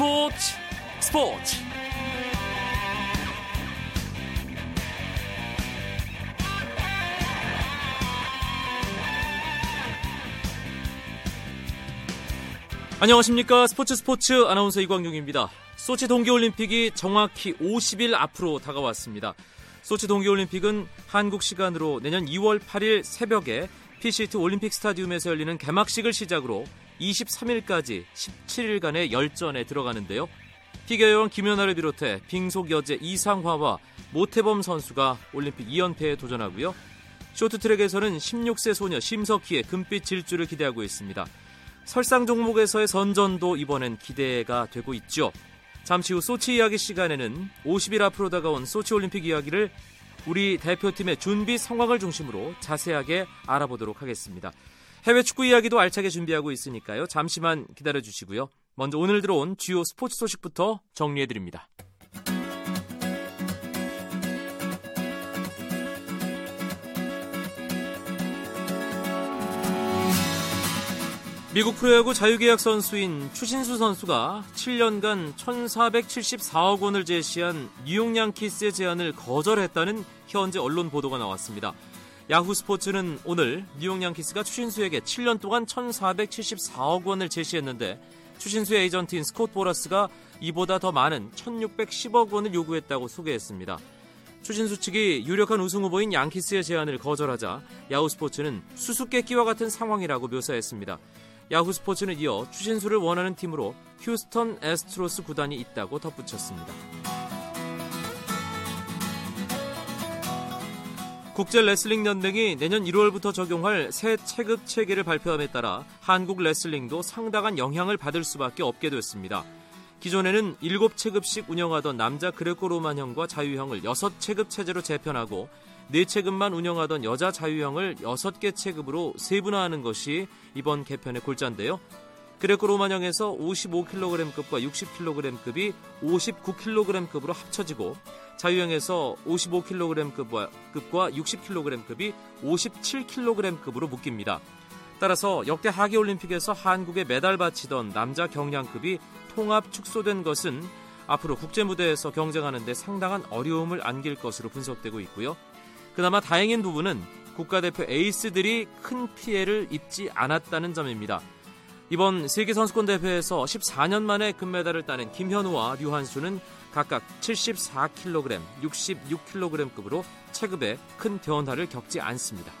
스포츠 스포츠 안녕하십니까 스포츠 스포츠 아나운서 이광용입니다. 소치 동계올림픽이 정확히 50일 앞으로 다가왔습니다. 소치 동계올림픽은 한국 시간으로 내년 2월 8일 새벽에 PCT 올림픽 스타디움에서 열리는 개막식을 시작으로 23일까지 17일간의 열전에 들어가는데요. 피겨여왕 김연아를 비롯해 빙속 여제 이상화와 모태범 선수가 올림픽 2연패에 도전하고요. 쇼트트랙에서는 16세 소녀 심석희의 금빛 질주를 기대하고 있습니다. 설상 종목에서의 선전도 이번엔 기대가 되고 있죠. 잠시 후 소치 이야기 시간에는 50일 앞으로 다가온 소치 올림픽 이야기를 우리 대표팀의 준비 상황을 중심으로 자세하게 알아보도록 하겠습니다. 해외 축구 이야기도 알차게 준비하고 있으니까요. 잠시만 기다려 주시고요. 먼저 오늘 들어온 주요 스포츠 소식부터 정리해 드립니다. 미국 프로야구 자유계약 선수인 추신수 선수가 7년간 1,474억 원을 제시한 뉴욕 양키스의 제안을 거절했다는 현재 언론 보도가 나왔습니다. 야후 스포츠는 오늘 뉴욕 양키스가 추신수에게 7년 동안 1,474억 원을 제시했는데 추신수의 에이전트인 스콧 보라스가 이보다 더 많은 1,610억 원을 요구했다고 소개했습니다. 추신수 측이 유력한 우승 후보인 양키스의 제안을 거절하자 야후 스포츠는 수수께끼와 같은 상황이라고 묘사했습니다. 야후 스포츠는 이어 추신수를 원하는 팀으로 휴스턴 에스트로스 구단이 있다고 덧붙였습니다. 국제 레슬링 연맹이 내년 1월부터 적용할 새 체급 체계를 발표함에 따라 한국 레슬링도 상당한 영향을 받을 수밖에 없게 됐습니다. 기존에는 7체급씩 운영하던 남자 그레코 로만형과 자유형을 6체급 체제로 재편하고 4체급만 운영하던 여자 자유형을 6개 체급으로 세분화하는 것이 이번 개편의 골자인데요. 그레코 로만형에서 55kg급과 60kg급이 59kg급으로 합쳐지고 자유형에서 55kg급과 60kg급이 57kg급으로 묶입니다. 따라서 역대 하계올림픽에서 한국에 메달 바치던 남자 경량급이 통합 축소된 것은 앞으로 국제 무대에서 경쟁하는 데 상당한 어려움을 안길 것으로 분석되고 있고요. 그나마 다행인 부분은 국가대표 에이스들이 큰 피해를 입지 않았다는 점입니다. 이번 세계선수권대회에서 14년 만에 금메달을 따낸 김현우와 류한수는 각각 74kg, 66kg급으로 체급에 큰 변화를 겪지 않습니다.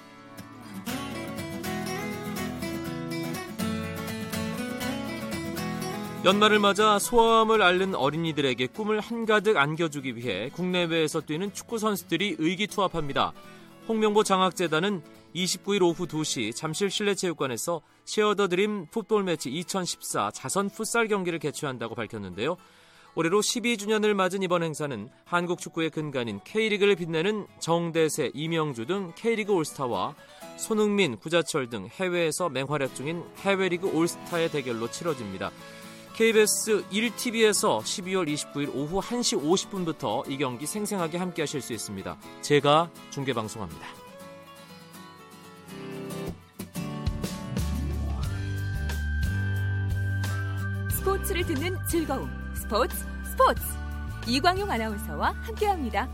연말을 맞아 소아암을 앓는 어린이들에게 꿈을 한가득 안겨주기 위해 국내외에서 뛰는 축구 선수들이 의기투합합니다. 홍명보 장학재단은 29일 오후 2시 잠실 실내체육관에서 쉐어 더 드림 풋볼 매치 2014 자선 풋살 경기를 개최한다고 밝혔는데요. 올해로 12주년을 맞은 이번 행사는 한국 축구의 근간인 K리그를 빛내는 정대세, 이명주 등 K리그 올스타와 손흥민, 구자철 등 해외에서 맹활약 중인 해외리그 올스타의 대결로 치러집니다. KBS 1TV에서 12월 29일 오후 1시 50분부터 이 경기 생생하게 함께 하실 수 있습니다. 제가 중계 방송합니다. 스포츠를 듣는 즐거움. 스포츠 스포츠. 이광용 아나운서와 함께합니다.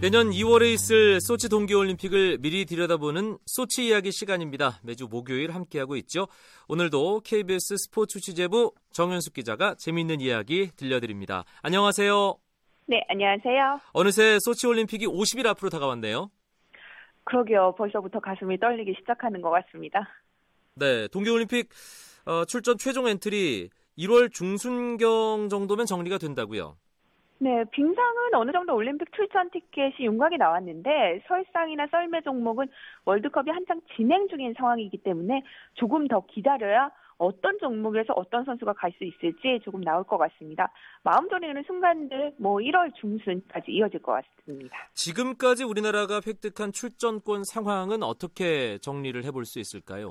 내년 2월에 있을 소치 동계올림픽을 미리 들여다보는 소치 이야기 시간입니다. 매주 목요일 함께하고 있죠. 오늘도 KBS 스포츠 취재부 정현숙 기자가 재미있는 이야기 들려드립니다. 안녕하세요. 네, 안녕하세요. 어느새 소치 올림픽이 50일 앞으로 다가왔네요. 그러게요. 벌써부터 가슴이 떨리기 시작하는 것 같습니다. 네, 동계올림픽 어, 출전 최종 엔트리 1월 중순경 정도면 정리가 된다고요. 네, 빙상은 어느 정도 올림픽 출전 티켓이 윤곽이 나왔는데 설상이나 썰매 종목은 월드컵이 한창 진행 중인 상황이기 때문에 조금 더 기다려야 어떤 종목에서 어떤 선수가 갈 수 있을지 조금 나올 것 같습니다. 마음 졸이는 순간들 뭐 1월 중순까지 이어질 것 같습니다. 지금까지 우리나라가 획득한 출전권 상황은 어떻게 정리를 해볼 수 있을까요?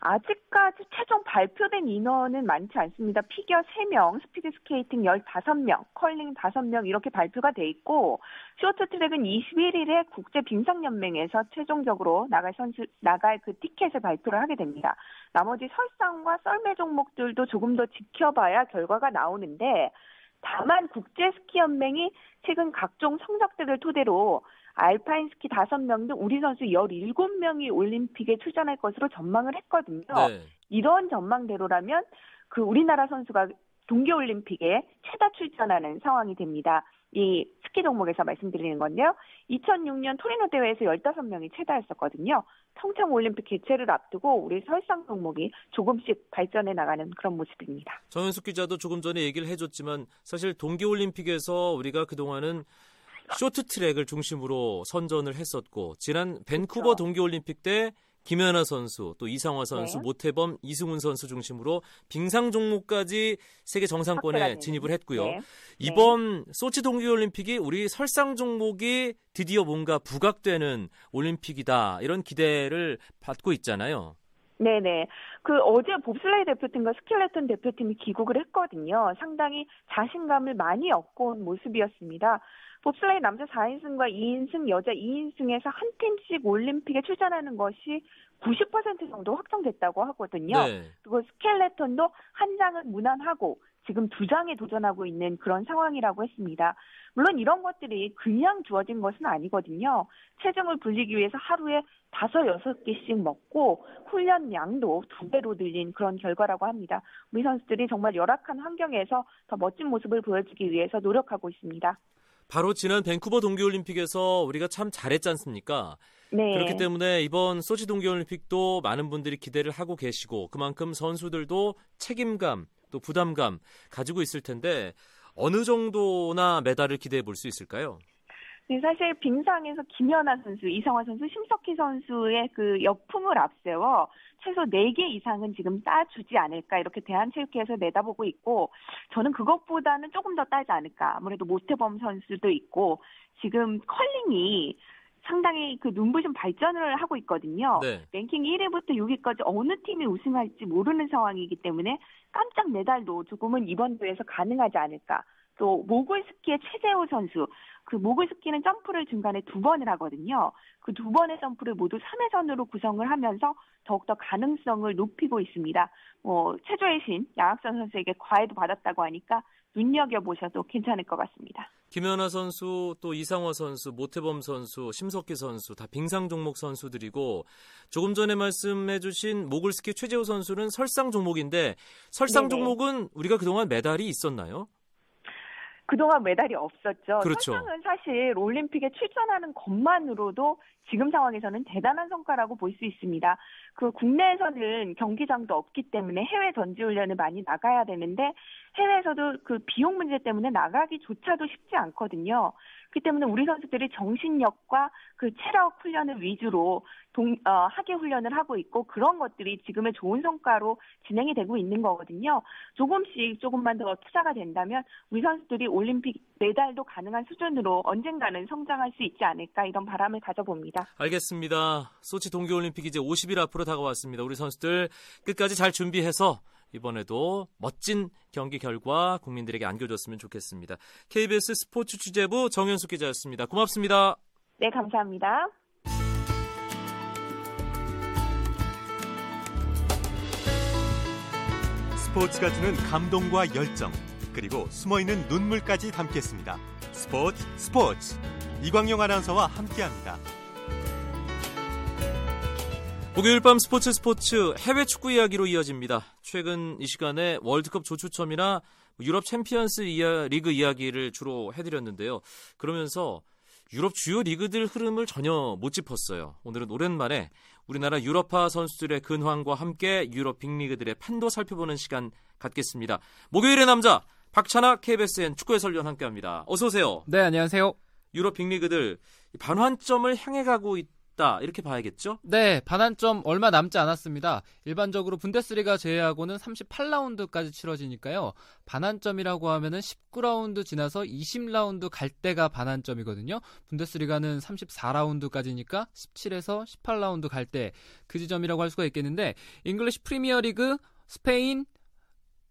아직까지 최종 발표된 인원은 많지 않습니다. 피겨 3명, 스피드 스케이팅 15명, 컬링 5명 이렇게 발표가 돼 있고 쇼트트랙은 21일에 국제 빙상 연맹에서 최종적으로 나갈 선수 나갈 그 티켓을 발표를 하게 됩니다. 나머지 설상과 썰매 종목들도 조금 더 지켜봐야 결과가 나오는데 다만 국제 스키 연맹이 최근 각종 성적들을 토대로 알파인 스키 5명 등 우리 선수 17명이 올림픽에 출전할 것으로 전망을 했거든요. 네. 이런 전망대로라면 그 우리나라 선수가 동계올림픽에 최다 출전하는 상황이 됩니다. 이 스키 종목에서 말씀드리는 건데요. 2006년 토리노 대회에서 15명이 최다였었거든요. 평창 올림픽 개최를 앞두고 우리 설상 종목이 조금씩 발전해 나가는 그런 모습입니다. 정현숙 기자도 조금 전에 얘기를 해줬지만 사실 동계올림픽에서 우리가 그동안은 쇼트트랙을 중심으로 선전을 했었고 지난 밴쿠버 그렇죠. 동계올림픽 때 김연아 선수, 또 이상화 선수, 네. 모태범, 이승훈 선수 중심으로 빙상 종목까지 세계 정상권에 진입을 했고요. 네. 이번 네. 소치 동계올림픽이 우리 설상 종목이 드디어 뭔가 부각되는 올림픽이다 이런 기대를 받고 있잖아요. 네네. 그 어제 봅슬레이 대표팀과 스켈레톤 대표팀이 귀국을 했거든요. 상당히 자신감을 많이 얻고 온 모습이었습니다. 봅슬레이 남자 4인승과 2인승, 여자 2인승에서 한 팀씩 올림픽에 출전하는 것이 90% 정도 확정됐다고 하거든요. 네. 그리고 스켈레톤도 한 장은 무난하고 지금 두 장에 도전하고 있는 그런 상황이라고 했습니다. 물론 이런 것들이 그냥 주어진 것은 아니거든요. 체중을 불리기 위해서 하루에 다섯 여섯 개씩 먹고 훈련 양도 두 배로 늘린 그런 결과라고 합니다. 우리 선수들이 정말 열악한 환경에서 더 멋진 모습을 보여주기 위해서 노력하고 있습니다. 바로 지난 밴쿠버 동계올림픽에서 우리가 참 잘했지 않습니까? 네. 그렇기 때문에 이번 소치 동계올림픽도 많은 분들이 기대를 하고 계시고 그만큼 선수들도 책임감 또 부담감 가지고 있을 텐데 어느 정도나 메달을 기대해 볼 수 있을까요? 네, 사실 빙상에서 김연아 선수, 이성화 선수, 심석희 선수의 그 역풍을 앞세워 최소 4개 이상은 지금 따주지 않을까 이렇게 대한체육회에서 내다보고 있고 저는 그것보다는 조금 더 따지 않을까 아무래도 모태범 선수도 있고 지금 컬링이 상당히 그 눈부신 발전을 하고 있거든요. 네. 랭킹 1위부터 6위까지 어느 팀이 우승할지 모르는 상황이기 때문에 깜짝 메달도 조금은 이번 대회에서 가능하지 않을까. 또 모골 스키의 최재호 선수 그 모글 스키는 점프를 중간에 두 번을 하거든요. 그 두 번의 점프를 모두 3회전으로 구성을 하면서 더욱더 가능성을 높이고 있습니다. 뭐 최조의 신 양학선 선수에게 과외도 받았다고 하니까 눈여겨 보셔도 괜찮을 것 같습니다. 김연아 선수, 또 이상화 선수, 모태범 선수, 심석희 선수 다 빙상 종목 선수들이고 조금 전에 말씀해주신 모글스키 최재호 선수는 설상 종목인데 설상 네네. 종목은 우리가 그동안 메달이 있었나요? 그동안 메달이 없었죠. 그렇죠. 설상은 사실 올림픽에 출전하는 것만으로도 지금 상황에서는 대단한 성과라고 볼 수 있습니다. 그 국내에서는 경기장도 없기 때문에 해외 전지훈련을 많이 나가야 되는데 해외에서도 그 비용 문제 때문에 나가기조차도 쉽지 않거든요. 그렇기 때문에 우리 선수들이 정신력과 그 체력 훈련을 위주로 동, 어, 하계 훈련을 하고 있고 그런 것들이 지금의 좋은 성과로 진행이 되고 있는 거거든요. 조금씩 조금만 더 투자가 된다면 우리 선수들이 올림픽 메달도 가능한 수준으로 언젠가는 성장할 수 있지 않을까 이런 바람을 가져봅니다. 알겠습니다. 소치 동계올림픽 이제 50일 앞으로 다가왔습니다. 우리 선수들 끝까지 잘 준비해서 이번에도 멋진 경기 결과 국민들에게 안겨줬으면 좋겠습니다. KBS 스포츠 취재부 정현숙 기자였습니다. 고맙습니다. 네, 감사합니다. 스포츠가 주는 감동과 열정, 그리고 숨어있는 눈물까지 담겠습니다. 스포츠 스포츠 이광용 아나운서와 함께합니다. 목요일 밤 스포츠 스포츠 해외 축구 이야기로 이어집니다. 최근 이 시간에 월드컵 조추첨이나 유럽 챔피언스 이야, 리그 이야기를 주로 해드렸는데요. 그러면서 유럽 주요 리그들 흐름을 전혀 못 짚었어요. 오늘은 오랜만에 우리나라 유럽파 선수들의 근황과 함께 유럽 빅리그들의 판도 살펴보는 시간 갖겠습니다. 목요일의 남자 박찬아 KBSN 축구 해설위원 함께합니다. 어서 오세요. 네, 안녕하세요. 유럽 빅리그들 반환점을 향해 가고 있 있다 이렇게 봐야겠죠? 네, 반환점 얼마 남지 않았습니다. 일반적으로 분데스리가 제외하고는 38라운드까지 치러지니까요. 반환점이라고 하면은 19라운드 지나서 20라운드 갈 때가 반환점이거든요. 분데스리가는 34라운드까지니까 17에서 18라운드 갈 때 그 지점이라고 할 수가 있겠는데 English 프리미어리그, 스페인,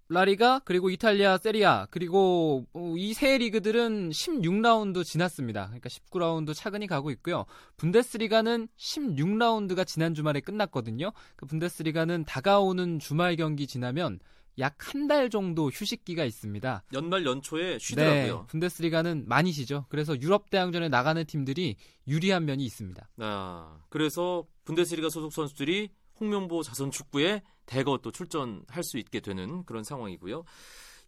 라리가 그리고 이탈리아 세리에 A 그리고 이 세 리그들은 16라운드 지났습니다. 그러니까 19라운드 차근히 가고 있고요. 분데스리가는 16라운드가 지난 주말에 끝났거든요. 그 분데스리가는 다가오는 주말 경기 지나면 약 한 달 정도 휴식기가 있습니다. 연말 연초에 쉬더라고요. 네, 분데스리가는 많이 쉬죠. 그래서 유럽 대항전에 나가는 팀들이 유리한 면이 있습니다. 아, 그래서 분데스리가 소속 선수들이 홍명보 자선 축구에 대거 또 출전할 수 있게 되는 그런 상황이고요.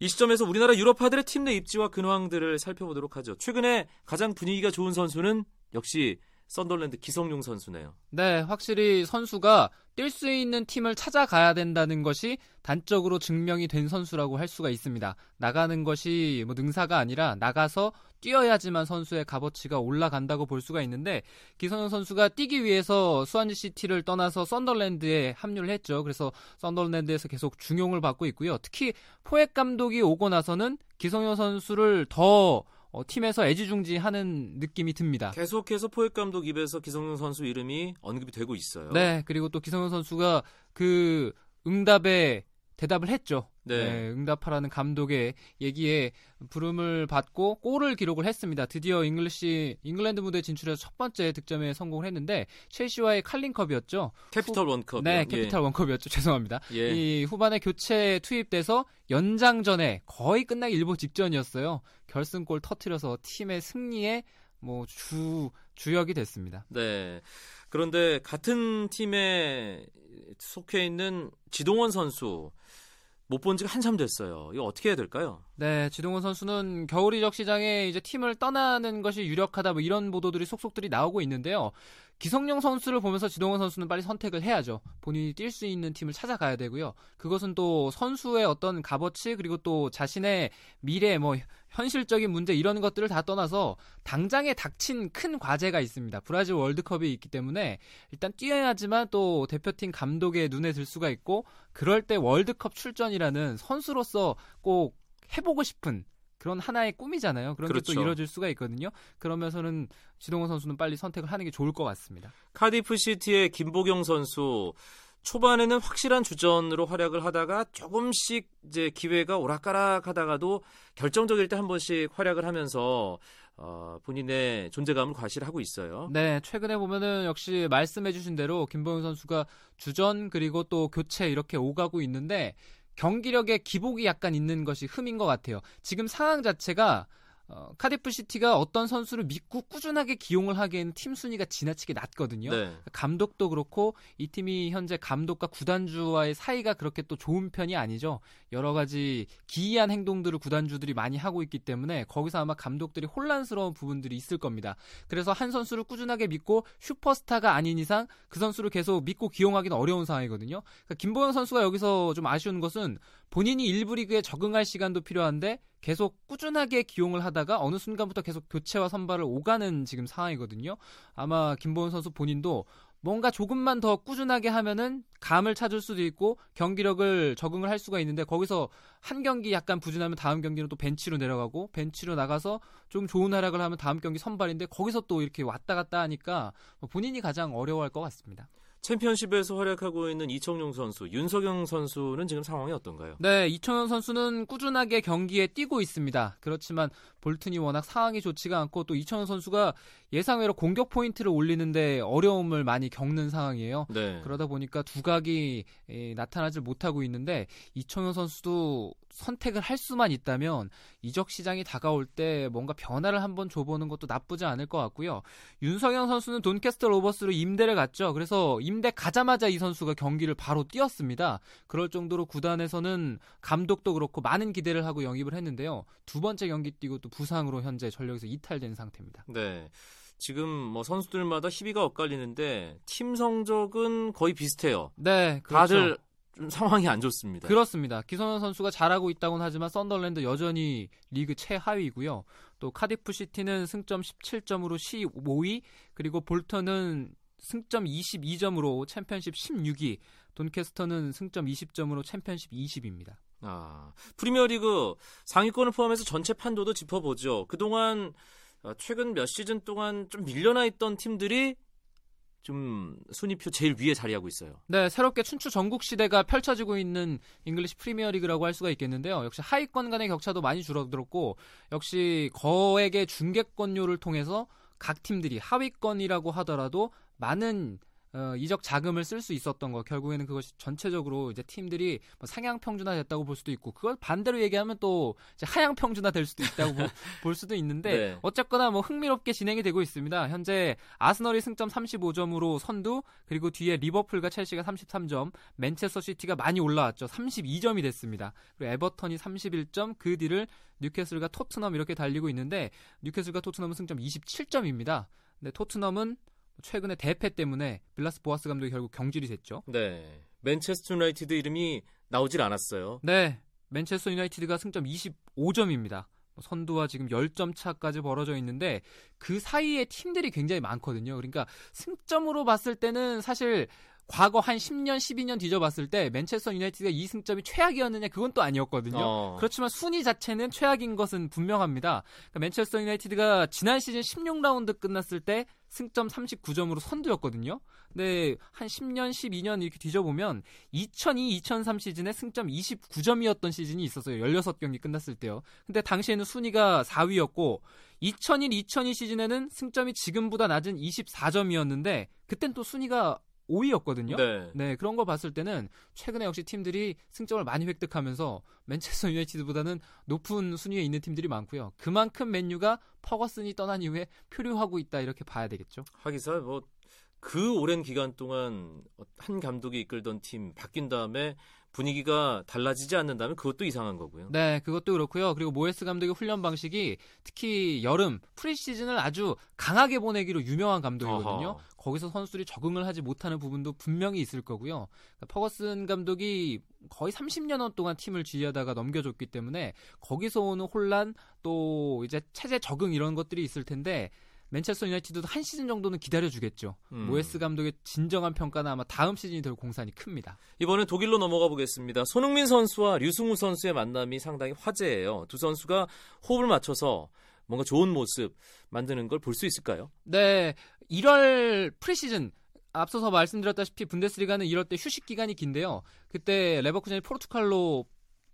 이 시점에서 우리나라 유럽파들의 팀 내 입지와 근황들을 살펴보도록 하죠. 최근에 가장 분위기가 좋은 선수는 역시 썬덜랜드 기성용 선수네요. 네, 확실히 선수가 뛸 수 있는 팀을 찾아가야 된다는 것이 단적으로 증명이 된 선수라고 할 수가 있습니다. 나가는 것이 뭐 능사가 아니라 나가서 뛰어야지만 선수의 값어치가 올라간다고 볼 수가 있는데 기성용 선수가 뛰기 위해서 수완지 시티를 떠나서 썬덜랜드에 합류를 했죠. 그래서 썬덜랜드에서 계속 중용을 받고 있고요. 특히 포획 감독이 오고 나서는 기성용 선수를 더 어, 팀에서 애지중지하는 느낌이 듭니다. 계속해서 포옛 감독 입에서 기성용 선수 이름이 언급이 되고 있어요. 네, 그리고 또 기성용 선수가 그 응답에 대답을 했죠. 네. 네, 응답하라는 감독의 얘기에 부름을 받고 골을 기록을 했습니다. 드디어 English 잉글랜드 무대 진출해서 첫 번째 득점에 성공을 했는데 첼시와의 칼링컵이었죠. 캐피털 원컵. 네, 캐피탈 원컵이었죠. 죄송합니다. 예. 이 후반에 교체 투입돼서 연장전에 거의 끝나기 일보 직전이었어요. 결승골 터트려서 팀의 승리에 뭐 주 주역이 됐습니다. 네. 그런데 같은 팀에 속해 있는 지동원 선수 못 본 지가 한참 됐어요. 이거 어떻게 해야 될까요? 네, 지동원 선수는 겨울 이적 시장에 이제 팀을 떠나는 것이 유력하다 뭐 이런 보도들이 속속들이 나오고 있는데요. 기성용 선수를 보면서 지동원 선수는 빨리 선택을 해야죠. 본인이 뛸 수 있는 팀을 찾아가야 되고요. 그것은 또 선수의 어떤 값어치 그리고 또 자신의 미래 뭐 현실적인 문제 이런 것들을 다 떠나서 당장에 닥친 큰 과제가 있습니다. 브라질 월드컵이 있기 때문에 일단 뛰어야지만 또 대표팀 감독의 눈에 들 수가 있고 그럴 때 월드컵 출전이라는 선수로서 꼭 해보고 싶은 그런 하나의 꿈이잖아요. 그런 게 그렇죠. 또 이루어질 수가 있거든요. 그러면서는 지동원 선수는 빨리 선택을 하는 게 좋을 것 같습니다. 카디프 시티의 김보경 선수 초반에는 확실한 주전으로 활약을 하다가 조금씩 이제 기회가 오락가락 하다가도 결정적일 때 한 번씩 활약을 하면서 어, 본인의 존재감을 과시하고 있어요. 네, 최근에 보면은 역시 말씀해주신 대로 김보영 선수가 주전 그리고 또 교체 이렇게 오가고 있는데 경기력에 기복이 약간 있는 것이 흠인 것 같아요. 지금 상황 자체가 어, 카디프 시티가 어떤 선수를 믿고 꾸준하게 기용을 하기에는 팀 순위가 지나치게 낮거든요. 네. 감독도 그렇고 이 팀이 현재 감독과 구단주와의 사이가 그렇게 또 좋은 편이 아니죠. 여러 가지 기이한 행동들을 구단주들이 많이 하고 있기 때문에 거기서 아마 감독들이 혼란스러운 부분들이 있을 겁니다. 그래서 한 선수를 꾸준하게 믿고 슈퍼스타가 아닌 이상 그 선수를 계속 믿고 기용하기는 어려운 상황이거든요. 그러니까 김보영 선수가 여기서 좀 아쉬운 것은 본인이 일부 리그에 적응할 시간도 필요한데 계속 꾸준하게 기용을 하다가 어느 순간부터 계속 교체와 선발을 오가는 지금 상황이거든요. 아마 김보현 선수 본인도 뭔가 조금만 더 꾸준하게 하면은 감을 찾을 수도 있고 경기력을 적응을 할 수가 있는데 거기서 한 경기 약간 부진하면 다음 경기는 또 벤치로 내려가고 벤치로 나가서 좀 좋은 활약을 하면 다음 경기 선발인데 거기서 또 이렇게 왔다 갔다 하니까 본인이 가장 어려워할 것 같습니다. 챔피언십에서 활약하고 있는 이청용 선수, 윤석영 선수는 지금 상황이 어떤가요? 네, 이청용 선수는 꾸준하게 경기에 뛰고 있습니다. 그렇지만 볼튼이 워낙 상황이 좋지가 않고 또 이청용 선수가 예상외로 공격 포인트를 올리는데 어려움을 많이 겪는 상황이에요. 네. 그러다 보니까 두각이 에, 나타나질 못하고 있는데 이청용 선수도 선택을 할 수만 있다면 이적 시장이 다가올 때 뭔가 변화를 한번 줘보는 것도 나쁘지 않을 것 같고요. 윤석영 선수는 돈캐스터 로버스로 임대를 갔죠. 그래서 임대 가자마자 이 선수가 경기를 바로 뛰었습니다. 그럴 정도로 구단에서는 감독도 그렇고 많은 기대를 하고 영입을 했는데요. 두 번째 경기 뛰고 또 부상으로 현재 전력에서 이탈된 상태입니다. 네. 지금 뭐 선수들마다 희비가 엇갈리는데 팀 성적은 거의 비슷해요. 네, 그렇죠. 다들 좀 상황이 안 좋습니다. 그렇습니다. 기성용 선수가 잘하고 있다고는 하지만 썬더랜드 여전히 리그 최하위고요. 또 카디프 시티는 승점 17점으로 15위, 그리고 볼턴은 승점 22점으로 챔피언십 16위, 돈캐스터는 승점 20점으로 챔피언십 20위입니다. 아, 프리미어리그 상위권을 포함해서 전체 판도도 짚어보죠. 그동안 어, 최근 몇 시즌 동안 좀 밀려나 있던 팀들이 좀 순위표 제일 위에 자리하고 있어요. 네, 새롭게 춘추 전국 시대가 펼쳐지고 있는 English 프리미어리그라고 할 수가 있겠는데요. 역시 하위권 간의 격차도 많이 줄어들었고 역시 거액의 중계권료를 통해서 각 팀들이 하위권이라고 하더라도 많은 어, 이적 자금을 쓸 수 있었던 거 결국에는 그것이 전체적으로 이제 팀들이 뭐 상향 평준화 됐다고 볼 수도 있고 그걸 반대로 얘기하면 또 이제 하향 평준화 될 수도 있다고 보, 볼 수도 있는데 네. 어쨌거나 뭐 흥미롭게 진행이 되고 있습니다. 현재 아스널이 승점 35점으로 선두 그리고 뒤에 리버풀과 첼시가 33점, 맨체스터 시티가 많이 올라왔죠. 32점이 됐습니다. 그리고 에버턴이 31점, 그 뒤를 뉴캐슬과 토트넘 이렇게 달리고 있는데 뉴캐슬과 토트넘은 승점 27점입니다. 근데 토트넘은 최근에 대패 때문에 빌라스 보아스 감독이 결국 경질이 됐죠. 네. 맨체스터 유나이티드 이름이 나오질 않았어요. 네. 맨체스터 유나이티드가 승점 25점입니다. 선두와 지금 10점 차까지 벌어져 있는데 그 사이에 팀들이 굉장히 많거든요. 그러니까 승점으로 봤을 때는 사실 과거 한 10년, 12년 뒤져봤을 때 맨체스터 유나이티드가 이 승점이 최악이었느냐 그건 또 아니었거든요. 어. 그렇지만 순위 자체는 최악인 것은 분명합니다. 그러니까 맨체스터 유나이티드가 지난 시즌 16라운드 끝났을 때 승점 39점으로 선두였거든요. 근데 한 10년, 12년 이렇게 뒤져보면 2002-2003 시즌에 승점 29점이었던 시즌이 있었어요. 16경기 끝났을 때요. 근데 당시에는 순위가 4위였고 2001-2002 시즌에는 승점이 지금보다 낮은 24점이었는데 그땐 또 순위가 5위였거든요. 네. 네, 그런 거 봤을 때는 최근에 역시 팀들이 승점을 많이 획득하면서 맨체스터 유나이티드보다는 높은 순위에 있는 팀들이 많고요. 그만큼 맨유가 퍼거슨이 떠난 이후에 표류하고 있다 이렇게 봐야 되겠죠. 하기사 뭐 그 오랜 기간 동안 한 감독이 이끌던 팀 바뀐 다음에 분위기가 달라지지 않는다면 그것도 이상한 거고요. 네, 그것도 그렇고요. 그리고 모에스 감독의 훈련 방식이 특히 여름 프리시즌을 아주 강하게 보내기로 유명한 감독이거든요. 어허. 거기서 선수들이 적응을 하지 못하는 부분도 분명히 있을 거고요. 그러니까 퍼거슨 감독이 거의 30년 동안 팀을 지휘하다가 넘겨줬기 때문에 거기서 오는 혼란 또 이제 체제 적응 이런 것들이 있을 텐데 맨체스터 유나이티드도 한 시즌 정도는 기다려주겠죠. 음. 모에스 감독의 진정한 평가는 아마 다음 시즌이 될 공산이 큽니다. 이번엔 독일로 넘어가 보겠습니다. 손흥민 선수와 류승우 선수의 만남이 상당히 화제예요. 두 선수가 호흡을 맞춰서 뭔가 좋은 모습 만드는 걸 볼 수 있을까요? 네, 1월 프리시즌 앞서서 말씀드렸다시피 분데스리가는 1월 때 휴식 기간이 긴데요. 그때 레버쿠젠이 포르투갈로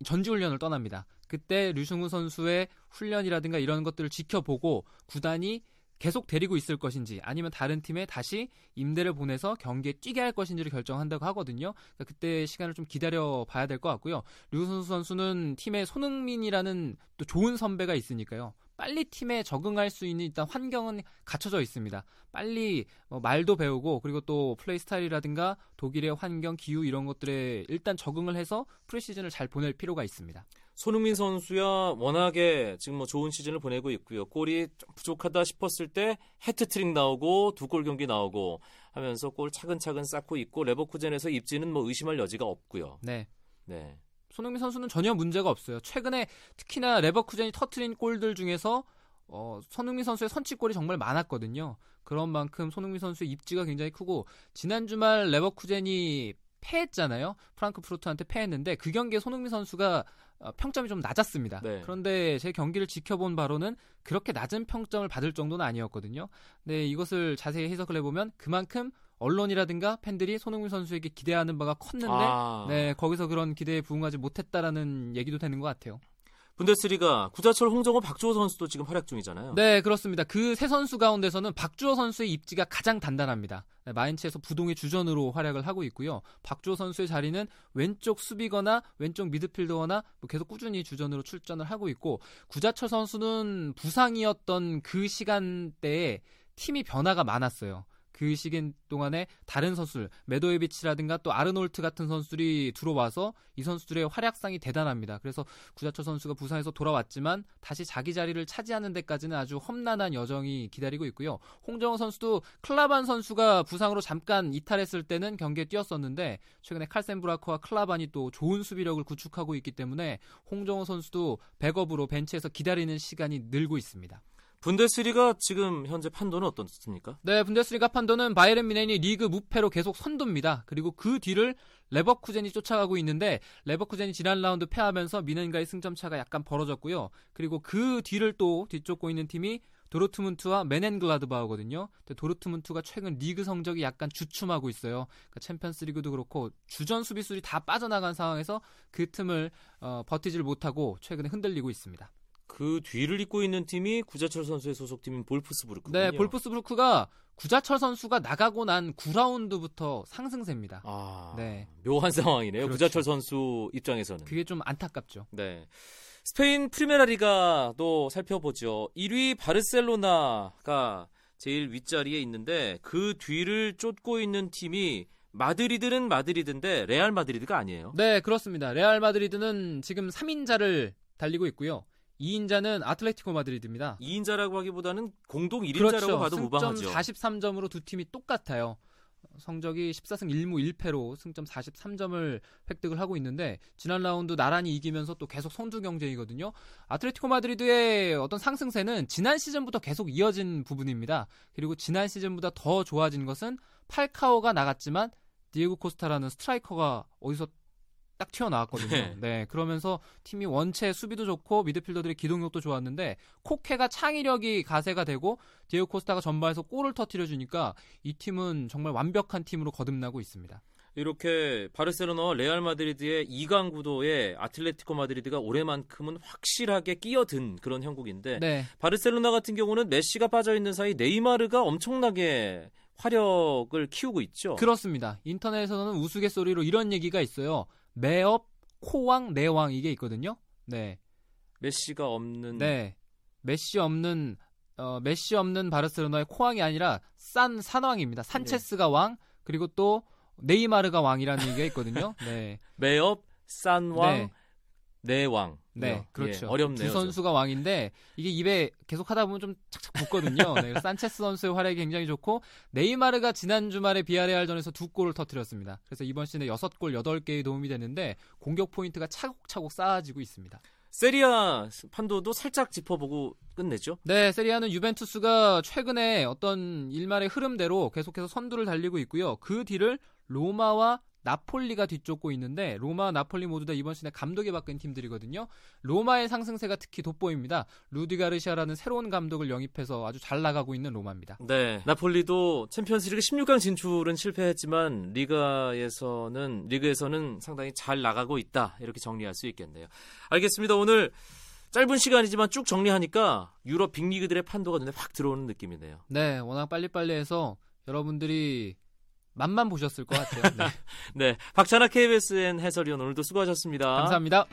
전지 훈련을 떠납니다. 그때 류승우 선수의 훈련이라든가 이런 것들을 지켜보고 구단이 계속 데리고 있을 것인지 아니면 다른 팀에 다시 임대를 보내서 경기에 뛰게 할 것인지를 결정한다고 하거든요. 그러니까 그때 시간을 좀 기다려 봐야 될 것 같고요. 류승우 선수는 팀에 손흥민이라는 또 좋은 선배가 있으니까요. 빨리 팀에 적응할 수 있는 일단 환경은 갖춰져 있습니다. 빨리 뭐 말도 배우고 그리고 또 플레이 스타일이라든가 독일의 환경, 기후 이런 것들에 일단 적응을 해서 프리시즌을 잘 보낼 필요가 있습니다. 손흥민 선수야 워낙에 지금 뭐 좋은 시즌을 보내고 있고요. 골이 좀 부족하다 싶었을 때 해트트릭 나오고 두 골 경기 나오고 하면서 골 차근차근 쌓고 있고 레버쿠젠에서 입지는 뭐 의심할 여지가 없고요. 네. 네. 손흥민 선수는 전혀 문제가 없어요. 최근에 특히나 레버쿠젠이 터트린 골들 중에서 어, 손흥민 선수의 선취골이 정말 많았거든요. 그런 만큼 손흥민 선수의 입지가 굉장히 크고 지난 주말 레버쿠젠이 패했잖아요. 프랑크푸르트한테 패했는데 그 경기에 손흥민 선수가 어, 평점이 좀 낮았습니다. 네. 그런데 제 경기를 지켜본 바로는 그렇게 낮은 평점을 받을 정도는 아니었거든요. 근데 이것을 자세히 해석을 해보면 그만큼 언론이라든가 팬들이 손흥민 선수에게 기대하는 바가 컸는데 아, 네, 거기서 그런 기대에 부응하지 못했다라는 얘기도 되는 것 같아요. 분데스리가 구자철, 홍정호, 박주호 선수도 지금 활약 중이잖아요. 네, 그렇습니다. 그 세 선수 가운데서는 박주호 선수의 입지가 가장 단단합니다. 네, 마인츠에서 부동의 주전으로 활약을 하고 있고요. 박주호 선수의 자리는 왼쪽 수비거나 왼쪽 미드필더거나 뭐 계속 꾸준히 주전으로 출전을 하고 있고 구자철 선수는 부상이었던 그 시간대에 팀이 변화가 많았어요. 그 시간 동안에 다른 선수들, 메도에비치라든가 또 아르놀트 같은 선수들이 들어와서 이 선수들의 활약상이 대단합니다. 그래서 구자철 선수가 부상에서 돌아왔지만 다시 자기 자리를 차지하는 데까지는 아주 험난한 여정이 기다리고 있고요. 홍정호 선수도 클라반 선수가 부상으로 잠깐 이탈했을 때는 경기에 뛰었었는데 최근에 칼센 브라크와 클라반이 또 좋은 수비력을 구축하고 있기 때문에 홍정호 선수도 백업으로 벤치에서 기다리는 시간이 늘고 있습니다. 분데스리가 지금 현재 판도는 어떻습니까? 네, 분데스리가 판도는 바이에른 뮌헨이 리그 무패로 계속 선두입니다. 그리고 그 뒤를 레버쿠젠이 쫓아가고 있는데 레버쿠젠이 지난 라운드 패하면서 뮌헨과의 승점 차가 약간 벌어졌고요. 그리고 그 뒤를 또 뒤쫓고 있는 팀이 도르트문트와 묀헨글라트바흐거든요. 도르트문트가 최근 리그 성적이 약간 주춤하고 있어요. 그러니까 챔피언스리그도 그렇고 주전 수비수들이 다 빠져나간 상황에서 그 틈을 어, 버티질 못하고 최근에 흔들리고 있습니다. 그 뒤를 잇고 있는 팀이 구자철 선수의 소속팀인 볼프스부르크군요. 네, 볼프스부르크가 구자철 선수가 나가고 난 9라운드부터 상승세입니다. 아, 네. 묘한 상황이네요. 그렇죠. 구자철 선수 입장에서는. 그게 좀 안타깝죠. 네. 스페인 프리메라리가도 살펴보죠. 1위 바르셀로나가 제일 윗자리에 있는데 그 뒤를 쫓고 있는 팀이 마드리드는 마드리드인데 레알 마드리드가 아니에요. 네, 그렇습니다. 레알 마드리드는 지금 3인자를 달리고 있고요. 2인자는 아틀레티코 마드리드입니다. 2인자라고 하기보다는 공동 1인자라고 그렇죠. 봐도 무방하죠. 43점으로 두 팀이 똑같아요. 성적이 14승 1무 1패로 승점 43점을 획득을 하고 있는데 지난 라운드 나란히 이기면서 또 계속 선두 경쟁이거든요. 아틀레티코 마드리드의 어떤 상승세는 지난 시즌부터 계속 이어진 부분입니다. 그리고 지난 시즌보다 더 좋아진 것은 팔카오가 나갔지만 디에고 코스타라는 스트라이커가 어디서 딱 튀어나왔거든요. 네. 네. 그러면서 팀이 원체 수비도 좋고 미드필더들의 기동력도 좋았는데 코케가 창의력이 가세가 되고 디에고 코스타가 전방에서 골을 터뜨려 주니까 이 팀은 정말 완벽한 팀으로 거듭나고 있습니다. 이렇게 바르셀로나와 레알 마드리드의 2강 구도에 아틀레티코 마드리드가 올해만큼은 확실하게 끼어든 그런 형국인데 네. 바르셀로나 같은 경우는 메시가 빠져 있는 사이 네이마르가 엄청나게 화력을 키우고 있죠. 그렇습니다. 인터넷에서는 우스갯소리로 이런 얘기가 있어요. 메없, 코왕, 네왕 이게 있거든요. 네. 메시가 없는 네. 메시 없는 어, 메시 없는 바르셀로나의 코왕이 아니라 산 산왕입니다. 산체스가 왕 그리고 또 네이마르가 왕이라는 얘기가 있거든요. 네. 메없, 산왕, 네. 네왕. 네, 그렇죠. 예, 어렵네요. 두 선수가 왕인데 이게 입에 계속 하다 보면 좀 착착 붙거든요. 네, 산체스 선수의 활약이 굉장히 좋고 네이마르가 지난 주말에 비아레알전에서 두 골을 터뜨렸습니다. 그래서 이번 시즌에 6골 8개의 도움이 됐는데 공격 포인트가 차곡차곡 쌓아지고 있습니다. 세리아 판도도 살짝 짚어보고 끝내죠. 네, 세리아는 유벤투스가 최근에 어떤 일말의 흐름대로 계속해서 선두를 달리고 있고요. 그 뒤를 로마와 나폴리가 뒤쫓고 있는데 로마와 나폴리 모두 다 이번 시즌에 감독이 바뀐 팀들이거든요. 로마의 상승세가 특히 돋보입니다. 루디 가르시아라는 새로운 감독을 영입해서 아주 잘 나가고 있는 로마입니다. 네, 나폴리도 챔피언스리그 16강 진출은 실패했지만 리가에서는 리그에서는 상당히 잘 나가고 있다 이렇게 정리할 수 있겠네요. 알겠습니다. 오늘 짧은 시간이지만 쭉 정리하니까 유럽 빅리그들의 판도가 눈에 확 들어오는 느낌이네요. 네, 워낙 빨리빨리 해서 여러분들이 맛만 보셨을 것 같아요. 네, 네, 박찬아 KBSN 해설위원 오늘도 수고하셨습니다. 감사합니다.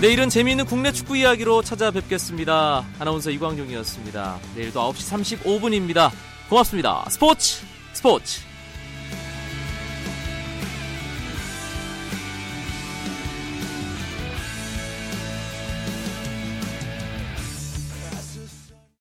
내일은 재미있는 국내 축구 이야기로 찾아뵙겠습니다. 아나운서 이광용이었습니다. 내일도 9시 35분입니다. 고맙습니다. 스포츠 스포츠